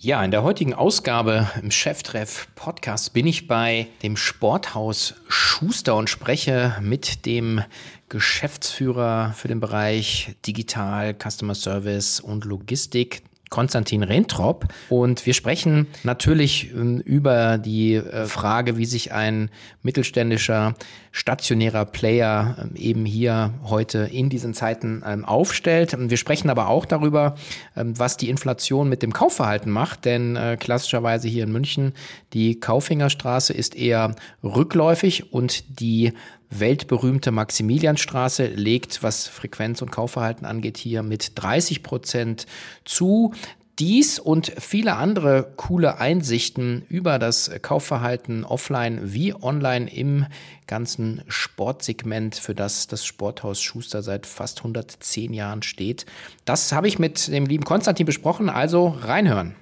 Ja, in der heutigen Ausgabe im Cheftreff Podcast bin ich bei dem Sporthaus Schuster und spreche mit dem Geschäftsführer für den Bereich Digital, Customer Service und Logistik, Konstantin Rentrop. Und wir sprechen natürlich ähm, über die äh, Frage, wie sich ein mittelständischer stationärer Player ähm, eben hier heute in diesen Zeiten ähm, aufstellt. Wir sprechen aber auch darüber, was die Inflation mit dem Kaufverhalten macht, denn äh, klassischerweise hier in München die Kaufingerstraße ist eher rückläufig und die weltberühmte Maximilianstraße legt, was Frequenz und Kaufverhalten angeht, hier mit 30 Prozent zu. Dies und viele andere coole Einsichten über das Kaufverhalten offline wie online im ganzen Sportsegment, für das das Sporthaus Schuster seit fast 110 Jahren steht. Das habe ich mit dem lieben Konstantin besprochen, also reinhören.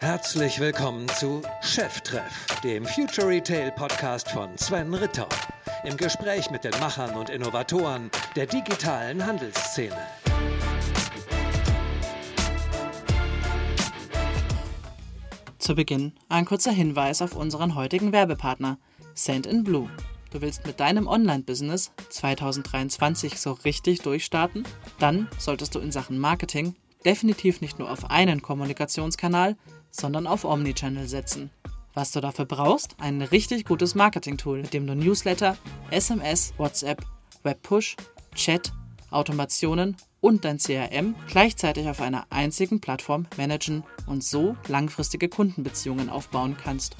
Herzlich willkommen zu Cheftreff, dem Future Retail Podcast von Sven Ritter im Gespräch mit den Machern und Innovatoren der digitalen Handelsszene. Zu Beginn ein kurzer Hinweis auf unseren heutigen Werbepartner Send in Blue. Du willst mit deinem Online-Business 2023 so richtig durchstarten? Dann solltest du in Sachen Marketing definitiv nicht nur auf einen Kommunikationskanal, sondern auf Omnichannel setzen. Was du dafür brauchst? Ein richtig gutes Marketing-Tool, mit dem du Newsletter, SMS, WhatsApp, Webpush, Chat, Automationen und dein CRM gleichzeitig auf einer einzigen Plattform managen und so langfristige Kundenbeziehungen aufbauen kannst.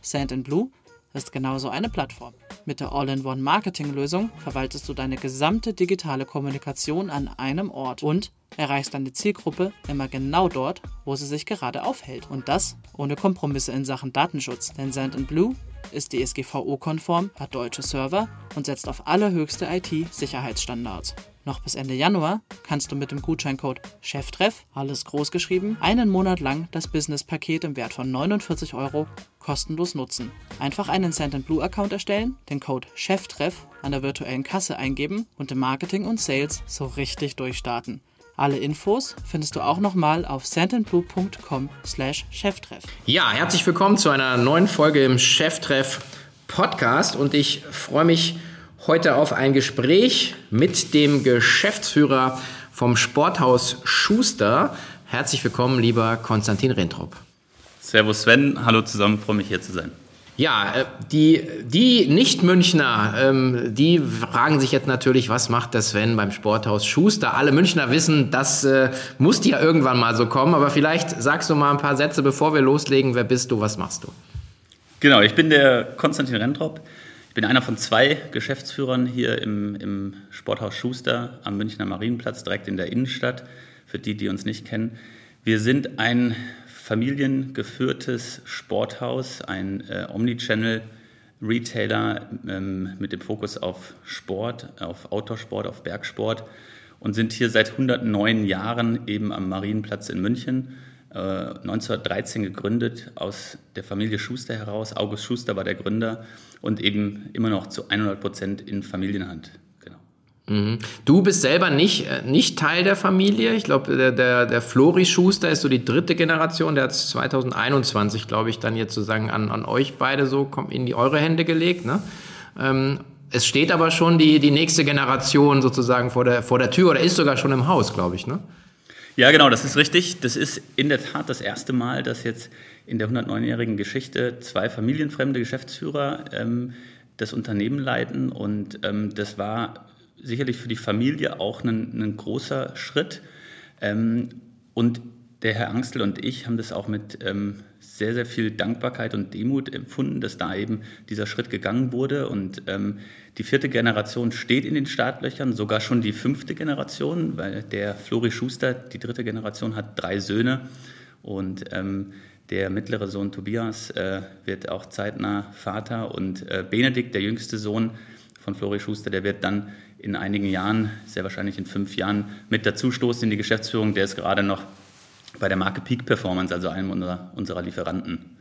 Sand Blue ist genauso eine Plattform. Mit der All-in-One-Marketing-Lösung verwaltest du deine gesamte digitale Kommunikation an einem Ort und erreichst deine Zielgruppe immer genau dort, wo sie sich gerade aufhält. Und das ohne Kompromisse in Sachen Datenschutz. Denn Sand Blue ist DSGVO-konform, hat deutsche Server und setzt auf allerhöchste IT-Sicherheitsstandards. Noch bis Ende Januar kannst du mit dem Gutscheincode CHEFTREFF, alles groß geschrieben, einen Monat lang das Business-Paket im Wert von 49 Euro kostenlos nutzen. Einfach einen Sand Blue Account erstellen, den Code CHEFTREFF an der virtuellen Kasse eingeben und im Marketing und Sales so richtig durchstarten. Alle Infos findest du auch nochmal auf sandandblue.com slash Cheftreff. Ja, herzlich willkommen zu einer neuen Folge im Cheftreff Podcast und ich freue mich heute auf ein Gespräch mit dem Geschäftsführer vom Sporthaus Schuster. Herzlich willkommen, lieber Konstantin Rentrop. Servus Sven, hallo zusammen, freue mich hier zu sein. Ja, äh, die, die Nicht-Münchner, ähm, die fragen sich jetzt natürlich, was macht der Sven beim Sporthaus Schuster? Alle Münchner wissen, das äh, muss ja irgendwann mal so kommen, aber vielleicht sagst du mal ein paar Sätze, bevor wir loslegen. Wer bist du, was machst du? Genau, ich bin der Konstantin Rentrop. Ich bin einer von zwei Geschäftsführern hier im, im Sporthaus Schuster am Münchner Marienplatz, direkt in der Innenstadt, für die, die uns nicht kennen. Wir sind ein familiengeführtes Sporthaus, ein äh, Omnichannel-Retailer ähm, mit dem Fokus auf Sport, auf Outdoor-Sport, auf Bergsport und sind hier seit 109 Jahren eben am Marienplatz in München. Äh, 1913 gegründet aus der Familie Schuster heraus. August Schuster war der Gründer und eben immer noch zu 100 Prozent in Familienhand. Mhm. Du bist selber nicht, äh, nicht Teil der Familie. Ich glaube, der, der, der Flori Schuster ist so die dritte Generation. Der hat 2021, glaube ich, dann jetzt sozusagen an, an euch beide so in die eure Hände gelegt. Ne? Ähm, es steht aber schon die, die nächste Generation sozusagen vor der, vor der Tür oder ist sogar schon im Haus, glaube ich. Ne? Ja, genau, das ist richtig. Das ist in der Tat das erste Mal, dass jetzt in der 109-jährigen Geschichte zwei familienfremde Geschäftsführer ähm, das Unternehmen leiten. Und ähm, das war sicherlich für die Familie auch ein, ein großer Schritt. Ähm, und der Herr Angstel und ich haben das auch mit ähm, sehr, sehr viel Dankbarkeit und Demut empfunden, dass da eben dieser Schritt gegangen wurde. Und ähm, die vierte Generation steht in den Startlöchern, sogar schon die fünfte Generation, weil der Flori Schuster, die dritte Generation, hat drei Söhne. Und ähm, der mittlere Sohn Tobias äh, wird auch zeitnah Vater. Und äh, Benedikt, der jüngste Sohn von Flori Schuster, der wird dann in einigen Jahren, sehr wahrscheinlich in fünf Jahren, mit dazustoßen in die Geschäftsführung. Der ist gerade noch bei der Marke Peak Performance, also einem unserer, unserer Lieferanten.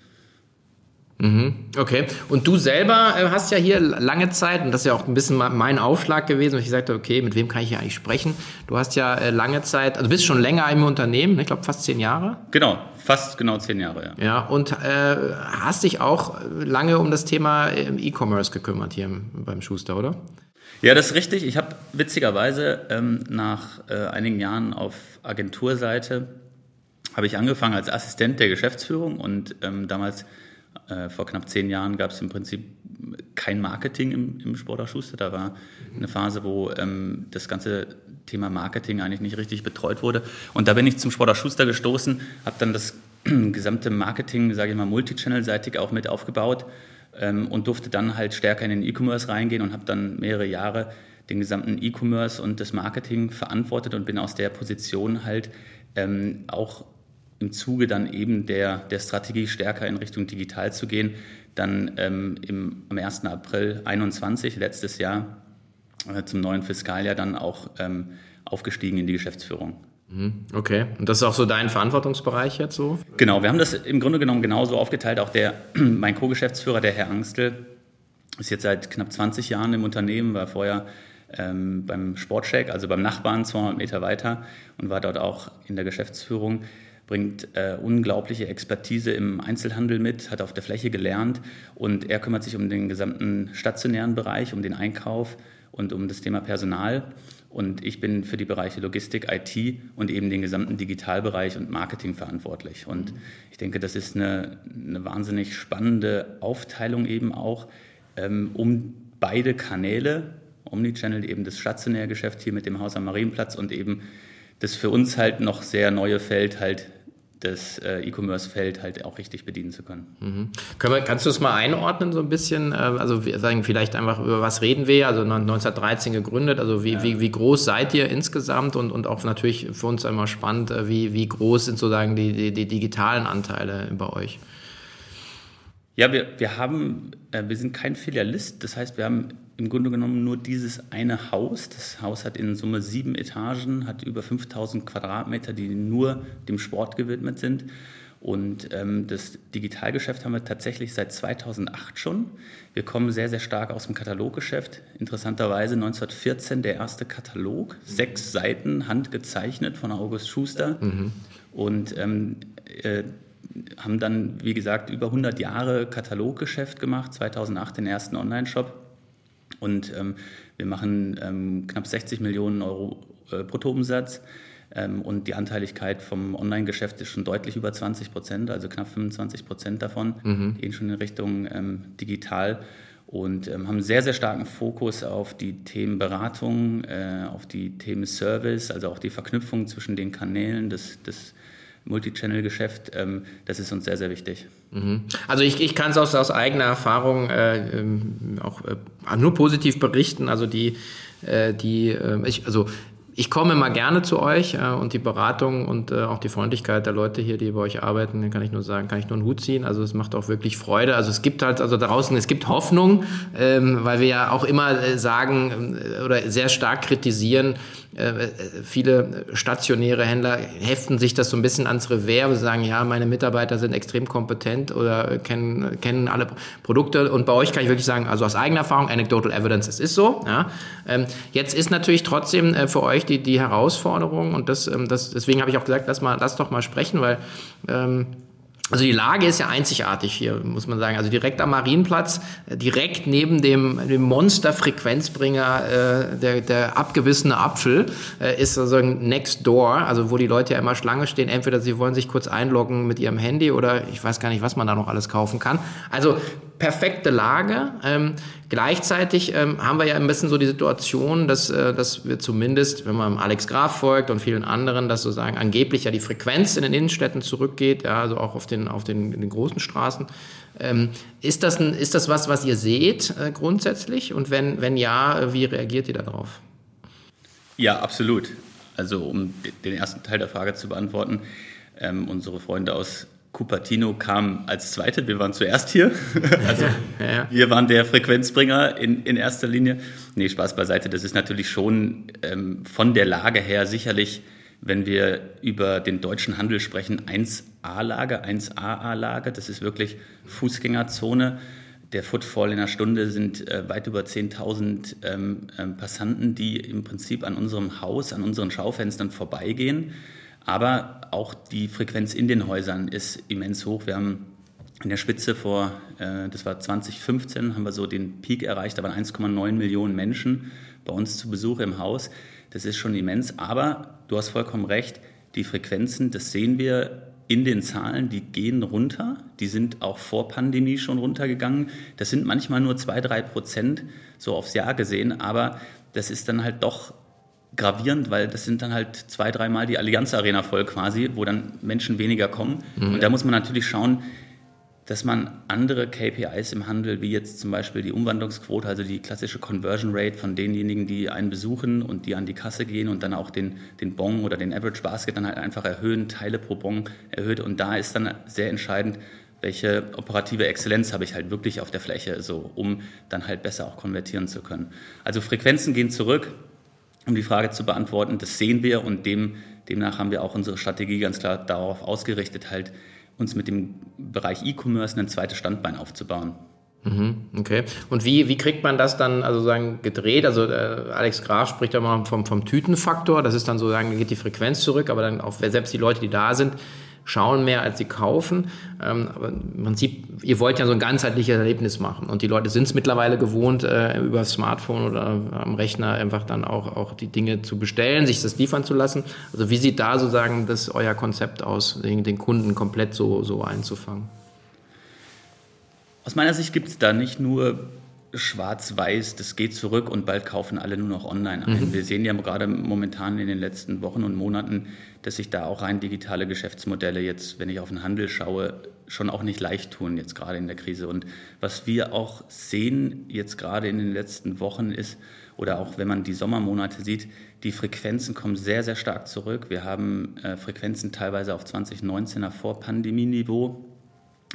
Mhm, okay. Und du selber äh, hast ja hier lange Zeit, und das ist ja auch ein bisschen mein Aufschlag gewesen, wo ich gesagt habe, okay, mit wem kann ich hier eigentlich sprechen? Du hast ja äh, lange Zeit, also bist schon länger im Unternehmen, ne? ich glaube fast zehn Jahre. Genau, fast genau zehn Jahre, ja. Ja, und äh, hast dich auch lange um das Thema E-Commerce gekümmert hier beim Schuster, oder? Ja, das ist richtig. Ich habe witzigerweise ähm, nach äh, einigen Jahren auf Agenturseite habe ich angefangen als Assistent der Geschäftsführung und ähm, damals äh, vor knapp zehn Jahren gab es im Prinzip kein Marketing im, im Sportler Schuster. Da war eine Phase, wo ähm, das ganze Thema Marketing eigentlich nicht richtig betreut wurde. Und da bin ich zum Sportler Schuster gestoßen, habe dann das gesamte Marketing, sage ich mal, multichannel-seitig auch mit aufgebaut ähm, und durfte dann halt stärker in den E-Commerce reingehen und habe dann mehrere Jahre den gesamten E-Commerce und das Marketing verantwortet und bin aus der Position halt ähm, auch im Zuge dann eben der, der Strategie stärker in Richtung digital zu gehen, dann ähm, im, am 1. April 21, letztes Jahr, äh, zum neuen Fiskaljahr dann auch ähm, aufgestiegen in die Geschäftsführung. Mhm, okay, und das ist auch so dein Verantwortungsbereich jetzt so? Genau, wir haben das im Grunde genommen genauso aufgeteilt. Auch der, mein Co-Geschäftsführer, der Herr Angstel, ist jetzt seit knapp 20 Jahren im Unternehmen, war vorher ähm, beim Sportcheck, also beim Nachbarn 200 Meter weiter und war dort auch in der Geschäftsführung bringt äh, unglaubliche Expertise im Einzelhandel mit, hat auf der Fläche gelernt und er kümmert sich um den gesamten stationären Bereich, um den Einkauf und um das Thema Personal. Und ich bin für die Bereiche Logistik, IT und eben den gesamten Digitalbereich und Marketing verantwortlich. Und ich denke, das ist eine, eine wahnsinnig spannende Aufteilung eben auch, ähm, um beide Kanäle, Omnichannel, eben das stationäre Geschäft hier mit dem Haus am Marienplatz und eben das für uns halt noch sehr neue Feld halt das äh, E-Commerce-Feld halt auch richtig bedienen zu können. Mhm. können wir, kannst du es mal einordnen so ein bisschen? Äh, also wir sagen vielleicht einfach, über was reden wir? Also 1913 gegründet, also wie, ja. wie, wie groß seid ihr insgesamt? Und, und auch natürlich für uns einmal spannend, äh, wie, wie groß sind sozusagen die, die, die digitalen Anteile bei euch? Ja, wir, wir haben, wir sind kein Filialist, das heißt, wir haben im Grunde genommen nur dieses eine Haus. Das Haus hat in Summe sieben Etagen, hat über 5000 Quadratmeter, die nur dem Sport gewidmet sind. Und ähm, das Digitalgeschäft haben wir tatsächlich seit 2008 schon. Wir kommen sehr, sehr stark aus dem Kataloggeschäft. Interessanterweise 1914 der erste Katalog, sechs Seiten handgezeichnet von August Schuster. Mhm. Und ähm, äh, haben dann, wie gesagt, über 100 Jahre Kataloggeschäft gemacht, 2008 den ersten Online-Shop. Und ähm, wir machen ähm, knapp 60 Millionen Euro äh, Bruttoumsatz. Ähm, und die Anteiligkeit vom Online-Geschäft ist schon deutlich über 20 Prozent, also knapp 25 Prozent davon, mhm. gehen schon in Richtung ähm, digital und ähm, haben sehr, sehr starken Fokus auf die Themen Beratung, äh, auf die Themen Service, also auch die Verknüpfung zwischen den Kanälen des, des Multichannel-Geschäft, ähm, das ist uns sehr, sehr wichtig. Mhm. Also ich, ich kann es aus, aus eigener Erfahrung äh, ähm, auch äh, nur positiv berichten. Also die, äh, die äh, ich, also ich komme immer gerne zu euch äh, und die Beratung und äh, auch die Freundlichkeit der Leute hier, die bei euch arbeiten, kann ich nur sagen, kann ich nur einen Hut ziehen. Also es macht auch wirklich Freude. Also es gibt halt, also draußen, es gibt Hoffnung, ähm, weil wir ja auch immer äh, sagen äh, oder sehr stark kritisieren, viele stationäre Händler heften sich das so ein bisschen ans Revers und sagen, ja, meine Mitarbeiter sind extrem kompetent oder kennen, kennen alle Produkte. Und bei euch kann ich wirklich sagen, also aus eigener Erfahrung, anecdotal evidence, es ist so. Ja. Ähm, jetzt ist natürlich trotzdem äh, für euch die, die Herausforderung und das, ähm, das deswegen habe ich auch gesagt, lass, mal, lass doch mal sprechen, weil ähm, also die Lage ist ja einzigartig hier, muss man sagen. Also direkt am Marienplatz, äh, direkt neben dem, dem Monster-Frequenzbringer, äh, der, der abgewissene Apfel, äh, ist sozusagen next door, also wo die Leute ja immer Schlange stehen. Entweder sie wollen sich kurz einloggen mit ihrem Handy oder ich weiß gar nicht, was man da noch alles kaufen kann. Also perfekte Lage. Ähm, gleichzeitig ähm, haben wir ja ein bisschen so die Situation, dass, äh, dass wir zumindest, wenn man Alex Graf folgt und vielen anderen, dass sozusagen angeblich ja die Frequenz in den Innenstädten zurückgeht, ja, also auch auf den, auf den, den großen Straßen. Ähm, ist, das ein, ist das was, was ihr seht äh, grundsätzlich? Und wenn, wenn ja, wie reagiert ihr darauf? Ja, absolut. Also um den ersten Teil der Frage zu beantworten, ähm, unsere Freunde aus Cupertino kam als Zweite. Wir waren zuerst hier. Also ja. wir waren der Frequenzbringer in, in erster Linie. Nee, Spaß beiseite. Das ist natürlich schon ähm, von der Lage her sicherlich wenn wir über den deutschen Handel sprechen, 1A-Lage, 1AA-Lage. Das ist wirklich Fußgängerzone. Der Footfall in einer Stunde sind äh, weit über 10.000 ähm, ähm, Passanten, die im Prinzip an unserem Haus, an unseren Schaufenstern vorbeigehen. Aber auch die Frequenz in den Häusern ist immens hoch. Wir haben in der Spitze vor, äh, das war 2015, haben wir so den Peak erreicht, da waren 1,9 Millionen Menschen bei uns zu Besuch im Haus. Das ist schon immens. Aber du hast vollkommen recht, die Frequenzen, das sehen wir in den Zahlen, die gehen runter. Die sind auch vor Pandemie schon runtergegangen. Das sind manchmal nur zwei, drei Prozent so aufs Jahr gesehen. Aber das ist dann halt doch gravierend, weil das sind dann halt zwei, dreimal die Allianz Arena voll quasi, wo dann Menschen weniger kommen. Mhm. Und da muss man natürlich schauen, dass man andere KPIs im Handel, wie jetzt zum Beispiel die Umwandlungsquote, also die klassische Conversion Rate von denjenigen, die einen besuchen und die an die Kasse gehen und dann auch den, den Bon oder den Average Basket dann halt einfach erhöhen, Teile pro Bon erhöht. Und da ist dann sehr entscheidend, welche operative Exzellenz habe ich halt wirklich auf der Fläche, so, um dann halt besser auch konvertieren zu können. Also Frequenzen gehen zurück, um die Frage zu beantworten. Das sehen wir und dem, demnach haben wir auch unsere Strategie ganz klar darauf ausgerichtet, halt uns mit dem Bereich E-Commerce ein zweites Standbein aufzubauen. Mhm, okay. Und wie, wie kriegt man das dann also sagen gedreht? Also äh, Alex Graf spricht ja mal vom, vom Tütenfaktor. Das ist dann so sagen, geht die Frequenz zurück, aber dann auch selbst die Leute, die da sind, schauen mehr, als sie kaufen. Ähm, aber im Prinzip, ihr wollt ja so ein ganzheitliches Erlebnis machen. Und die Leute sind es mittlerweile gewohnt, äh, über das Smartphone oder am Rechner einfach dann auch, auch die Dinge zu bestellen, sich das liefern zu lassen. Also wie sieht da sozusagen das euer Konzept aus, den, den Kunden komplett so, so einzufangen? Aus meiner Sicht gibt es da nicht nur schwarz-weiß, das geht zurück und bald kaufen alle nur noch online ein. Mhm. Wir sehen ja gerade momentan in den letzten Wochen und Monaten, dass sich da auch rein digitale Geschäftsmodelle jetzt, wenn ich auf den Handel schaue, schon auch nicht leicht tun, jetzt gerade in der Krise. Und was wir auch sehen jetzt gerade in den letzten Wochen ist, oder auch wenn man die Sommermonate sieht, die Frequenzen kommen sehr, sehr stark zurück. Wir haben äh, Frequenzen teilweise auf 2019er Vor-Pandemie-Niveau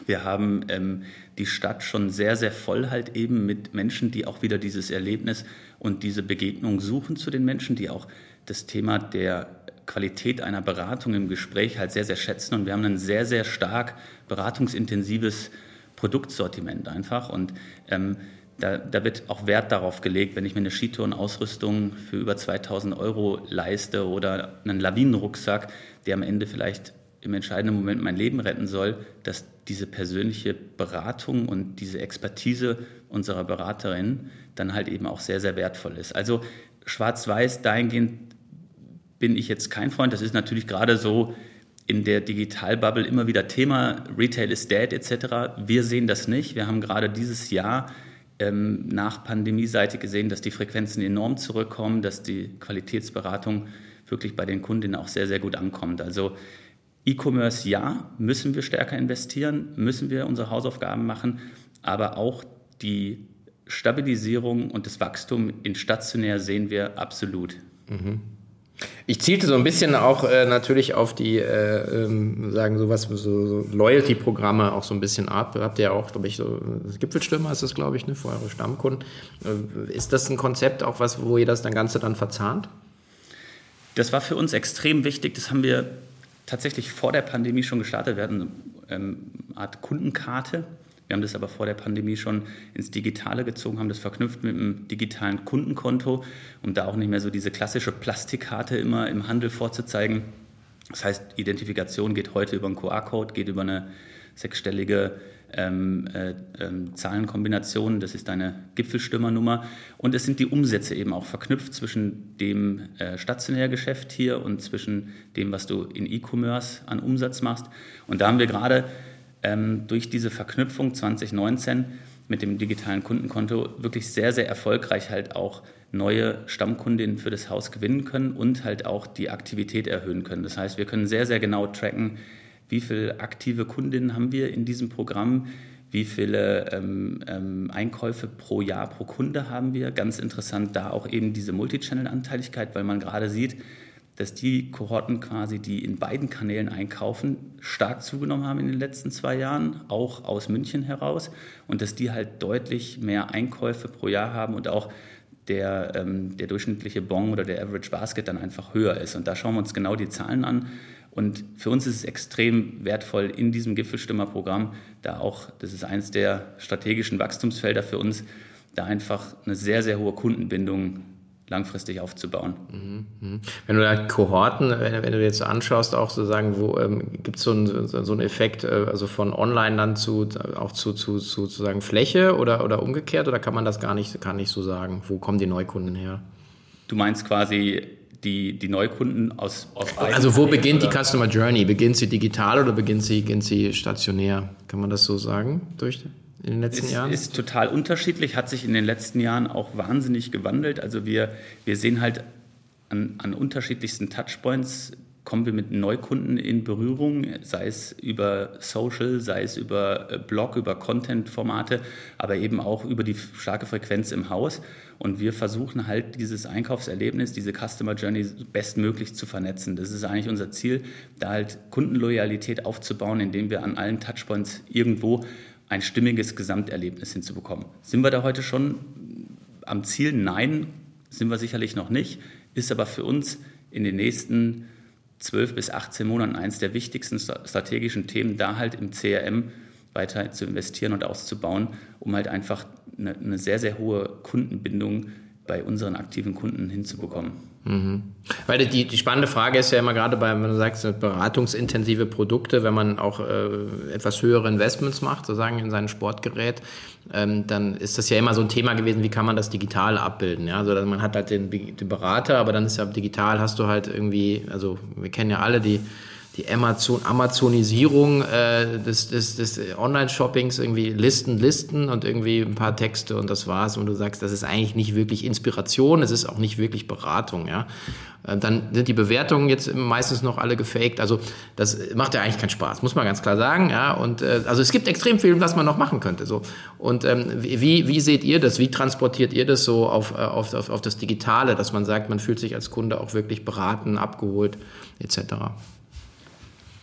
wir haben ähm, die Stadt schon sehr, sehr voll halt eben mit Menschen, die auch wieder dieses Erlebnis und diese Begegnung suchen zu den Menschen, die auch das Thema der Qualität einer Beratung im Gespräch halt sehr, sehr schätzen. Und wir haben ein sehr, sehr stark beratungsintensives Produktsortiment einfach. Und ähm, da, da, wird auch Wert darauf gelegt, wenn ich mir eine Skitourenausrüstung für über 2000 Euro leiste oder einen Lawinenrucksack, der am Ende vielleicht im entscheidenden Moment mein Leben retten soll, dass diese persönliche Beratung und diese Expertise unserer Beraterin dann halt eben auch sehr, sehr wertvoll ist. Also schwarz-weiß, dahingehend bin ich jetzt kein Freund. Das ist natürlich gerade so in der Digitalbubble immer wieder Thema, Retail is dead etc. Wir sehen das nicht. Wir haben gerade dieses Jahr ähm, nach Pandemie-Seite gesehen, dass die Frequenzen enorm zurückkommen, dass die Qualitätsberatung wirklich bei den Kundinnen auch sehr, sehr gut ankommt. Also E-Commerce ja, müssen wir stärker investieren, müssen wir unsere Hausaufgaben machen, aber auch die Stabilisierung und das Wachstum in stationär sehen wir absolut. Mhm. Ich zielte so ein bisschen auch äh, natürlich auf die, äh, ähm, sagen sowas, so, so Loyalty-Programme auch so ein bisschen ab. Habt ihr ja auch, glaube ich, so Gipfelstürmer ist das, glaube ich, ne, für eure Stammkunden. Äh, ist das ein Konzept auch was, wo ihr das dann Ganze dann verzahnt? Das war für uns extrem wichtig. Das haben wir tatsächlich vor der Pandemie schon gestartet. Wir hatten ähm, eine Art Kundenkarte. Wir haben das aber vor der Pandemie schon ins Digitale gezogen, haben das verknüpft mit einem digitalen Kundenkonto, um da auch nicht mehr so diese klassische Plastikkarte immer im Handel vorzuzeigen. Das heißt, Identifikation geht heute über einen QR-Code, geht über eine sechsstellige ähm, äh, ähm, Zahlenkombinationen. Das ist deine Gipfelstimmernummer. Und es sind die Umsätze eben auch verknüpft zwischen dem äh, Stationärgeschäft hier und zwischen dem, was du in E-Commerce an Umsatz machst. Und da haben wir gerade ähm, durch diese Verknüpfung 2019 mit dem digitalen Kundenkonto wirklich sehr, sehr erfolgreich halt auch neue Stammkundinnen für das Haus gewinnen können und halt auch die Aktivität erhöhen können. Das heißt, wir können sehr, sehr genau tracken, wie viele aktive Kundinnen haben wir in diesem Programm, wie viele ähm, ähm, Einkäufe pro Jahr pro Kunde haben wir. Ganz interessant da auch eben diese Multichannel-Anteiligkeit, weil man gerade sieht, dass die Kohorten quasi, die in beiden Kanälen einkaufen, stark zugenommen haben in den letzten zwei Jahren, auch aus München heraus, und dass die halt deutlich mehr Einkäufe pro Jahr haben und auch der, ähm, der durchschnittliche Bon oder der Average Basket dann einfach höher ist. Und da schauen wir uns genau die Zahlen an. Und für uns ist es extrem wertvoll in diesem Gipfelstimmerprogramm, da auch, das ist eines der strategischen Wachstumsfelder für uns, da einfach eine sehr, sehr hohe Kundenbindung langfristig aufzubauen. Mhm, mhm. Wenn du da Kohorten, wenn, wenn du jetzt anschaust, auch sozusagen, wo ähm, gibt es so einen, so einen Effekt, äh, also von online dann zu auch zu, zu, zu sozusagen Fläche oder, oder umgekehrt oder kann man das gar nicht, gar nicht so sagen? Wo kommen die Neukunden her? Du meinst quasi die, die Neukunden aus, aus Also wo beginnt oder? die Customer Journey? Beginnt sie digital oder beginnt sie, beginnt sie stationär? Kann man das so sagen? Durch? In den letzten es Jahren? Ist total unterschiedlich, hat sich in den letzten Jahren auch wahnsinnig gewandelt. Also wir, wir sehen halt an, an unterschiedlichsten Touchpoints kommen wir mit Neukunden in Berührung, sei es über Social, sei es über äh, Blog, über Content-Formate, aber eben auch über die starke Frequenz im Haus. Und wir versuchen halt dieses Einkaufserlebnis, diese Customer Journey bestmöglich zu vernetzen. Das ist eigentlich unser Ziel, da halt Kundenloyalität aufzubauen, indem wir an allen Touchpoints irgendwo ein stimmiges Gesamterlebnis hinzubekommen. Sind wir da heute schon am Ziel? Nein, sind wir sicherlich noch nicht. Ist aber für uns in den nächsten 12 bis 18 Monaten eines der wichtigsten strategischen Themen, da halt im CRM weiter zu investieren und auszubauen, um halt einfach eine, eine sehr, sehr hohe Kundenbindung bei unseren aktiven Kunden hinzubekommen. Mhm. Weil die, die spannende Frage ist ja immer gerade bei, wenn du sagst, beratungsintensive Produkte, wenn man auch äh, etwas höhere Investments macht, sozusagen in sein Sportgerät, ähm, dann ist das ja immer so ein Thema gewesen, wie kann man das digital abbilden. Ja? Also man hat halt den, den Berater, aber dann ist ja digital hast du halt irgendwie, also wir kennen ja alle die die Amazon Amazonisierung äh, des, des, des Online-Shoppings, irgendwie Listen, Listen und irgendwie ein paar Texte und das war's. Und du sagst, das ist eigentlich nicht wirklich Inspiration, es ist auch nicht wirklich Beratung, ja. Äh, dann sind die Bewertungen jetzt meistens noch alle gefaked. Also das macht ja eigentlich keinen Spaß, muss man ganz klar sagen. Ja, und äh, also es gibt extrem viel, was man noch machen könnte. So und ähm, wie, wie seht ihr das? Wie transportiert ihr das so auf, äh, auf, auf, auf das Digitale, dass man sagt, man fühlt sich als Kunde auch wirklich beraten, abgeholt etc.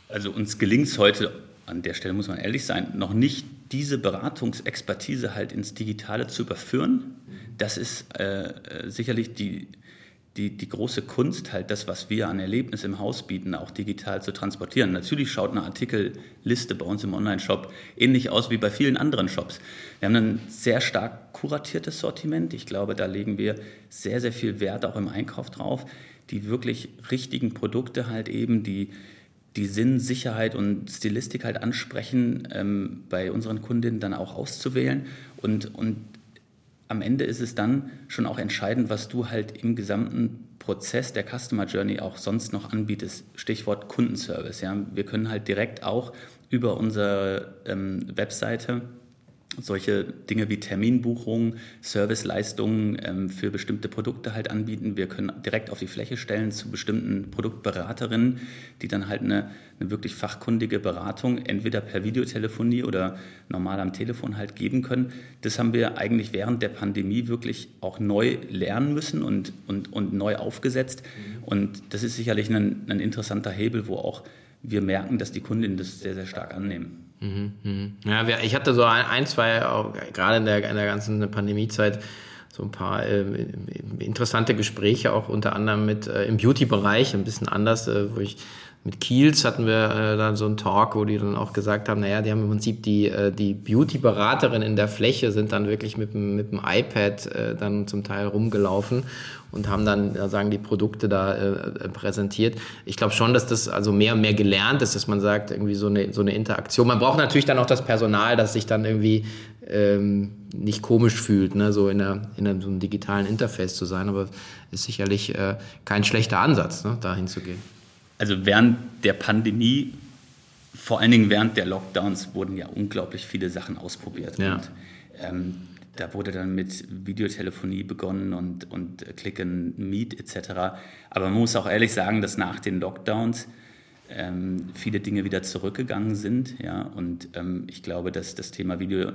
Also uns gelingt es heute, an der Stelle muss man ehrlich sein, noch nicht diese Beratungsexpertise halt ins Digitale zu überführen. Das ist äh, äh, sicherlich die, die, die große Kunst, halt das, was wir an Erlebnis im Haus bieten, auch digital zu transportieren. Natürlich schaut eine Artikelliste bei uns im Online-Shop ähnlich aus wie bei vielen anderen Shops. Wir haben ein sehr stark kuratiertes Sortiment. Ich glaube, da legen wir sehr, sehr viel Wert auch im Einkauf drauf. Die wirklich richtigen Produkte halt eben, die die Sinn, Sicherheit und Stilistik halt ansprechen, ähm, bei unseren Kundinnen dann auch auszuwählen. Und, und am Ende ist es dann schon auch entscheidend, was du halt im gesamten Prozess der Customer Journey auch sonst noch anbietest. Stichwort Kundenservice. Ja. Wir können halt direkt auch über unsere ähm, Webseite solche Dinge wie Terminbuchungen, Serviceleistungen ähm, für bestimmte Produkte halt anbieten. Wir können direkt auf die Fläche stellen zu bestimmten Produktberaterinnen, die dann halt eine, eine wirklich fachkundige Beratung entweder per Videotelefonie oder normal am Telefon halt geben können. Das haben wir eigentlich während der Pandemie wirklich auch neu lernen müssen und, und, und neu aufgesetzt. Mhm. Und das ist sicherlich ein, ein interessanter Hebel, wo auch wir merken, dass die Kundinnen das sehr, sehr stark annehmen. Mhm, mhm. Ja, ich hatte so ein, zwei, auch gerade in der, in der ganzen Pandemiezeit, so ein paar äh, interessante Gespräche, auch unter anderem mit äh, im Beauty-Bereich, ein bisschen anders, äh, wo ich mit Kiels hatten wir äh, dann so einen Talk, wo die dann auch gesagt haben, naja, die haben im Prinzip die, äh, die Beauty-Beraterin in der Fläche sind dann wirklich mit dem, mit dem iPad äh, dann zum Teil rumgelaufen und haben dann ja, sagen die Produkte da äh, äh, präsentiert. Ich glaube schon, dass das also mehr und mehr gelernt ist, dass man sagt, irgendwie so eine, so eine Interaktion. Man braucht natürlich dann auch das Personal, das sich dann irgendwie ähm, nicht komisch fühlt, ne? so in, einer, in einem, so einem digitalen Interface zu sein, aber ist sicherlich äh, kein schlechter Ansatz, ne? dahin zu gehen. Also während der Pandemie, vor allen Dingen während der Lockdowns, wurden ja unglaublich viele Sachen ausprobiert. Ja. Und, ähm, da wurde dann mit Videotelefonie begonnen und, und Click and Meet etc. Aber man muss auch ehrlich sagen, dass nach den Lockdowns ähm, viele Dinge wieder zurückgegangen sind. Ja? Und ähm, ich glaube, dass das Thema Video,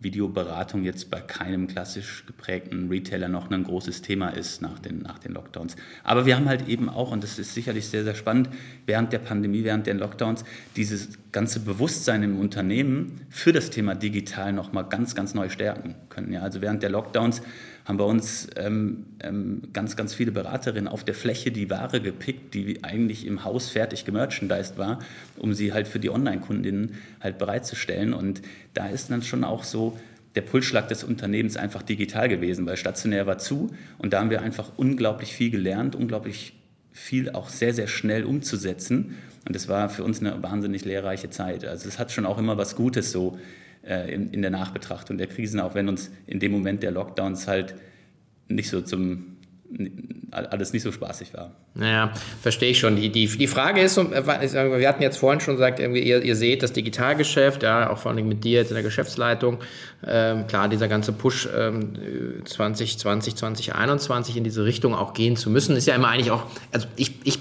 Videoberatung jetzt bei keinem klassisch geprägten Retailer noch ein großes Thema ist nach den, nach den Lockdowns. Aber wir haben halt eben auch, und das ist sicherlich sehr, sehr spannend, während der Pandemie, während der Lockdowns, dieses ganze Bewusstsein im Unternehmen für das Thema digital nochmal ganz, ganz neu stärken können. Ja, also während der Lockdowns haben bei uns ähm, ähm, ganz, ganz viele Beraterinnen auf der Fläche die Ware gepickt, die eigentlich im Haus fertig gemerchandised war, um sie halt für die Online-Kundinnen halt bereitzustellen. Und da ist dann schon auch so der Pulsschlag des Unternehmens einfach digital gewesen, weil stationär war zu und da haben wir einfach unglaublich viel gelernt, unglaublich viel auch sehr, sehr schnell umzusetzen. Und das war für uns eine wahnsinnig lehrreiche Zeit. Also es hat schon auch immer was Gutes so in, in der Nachbetrachtung der Krisen, auch wenn uns in dem Moment der Lockdowns halt nicht so zum alles nicht so spaßig war. Naja, verstehe ich schon. Die, die, die Frage ist, äh, wir hatten jetzt vorhin schon gesagt, ihr, ihr seht das Digitalgeschäft, ja, auch vor allem mit dir jetzt in der Geschäftsleitung. Ähm, klar, dieser ganze Push ähm, 2020, 2021 in diese Richtung auch gehen zu müssen, ist ja immer eigentlich auch, also ich, ich,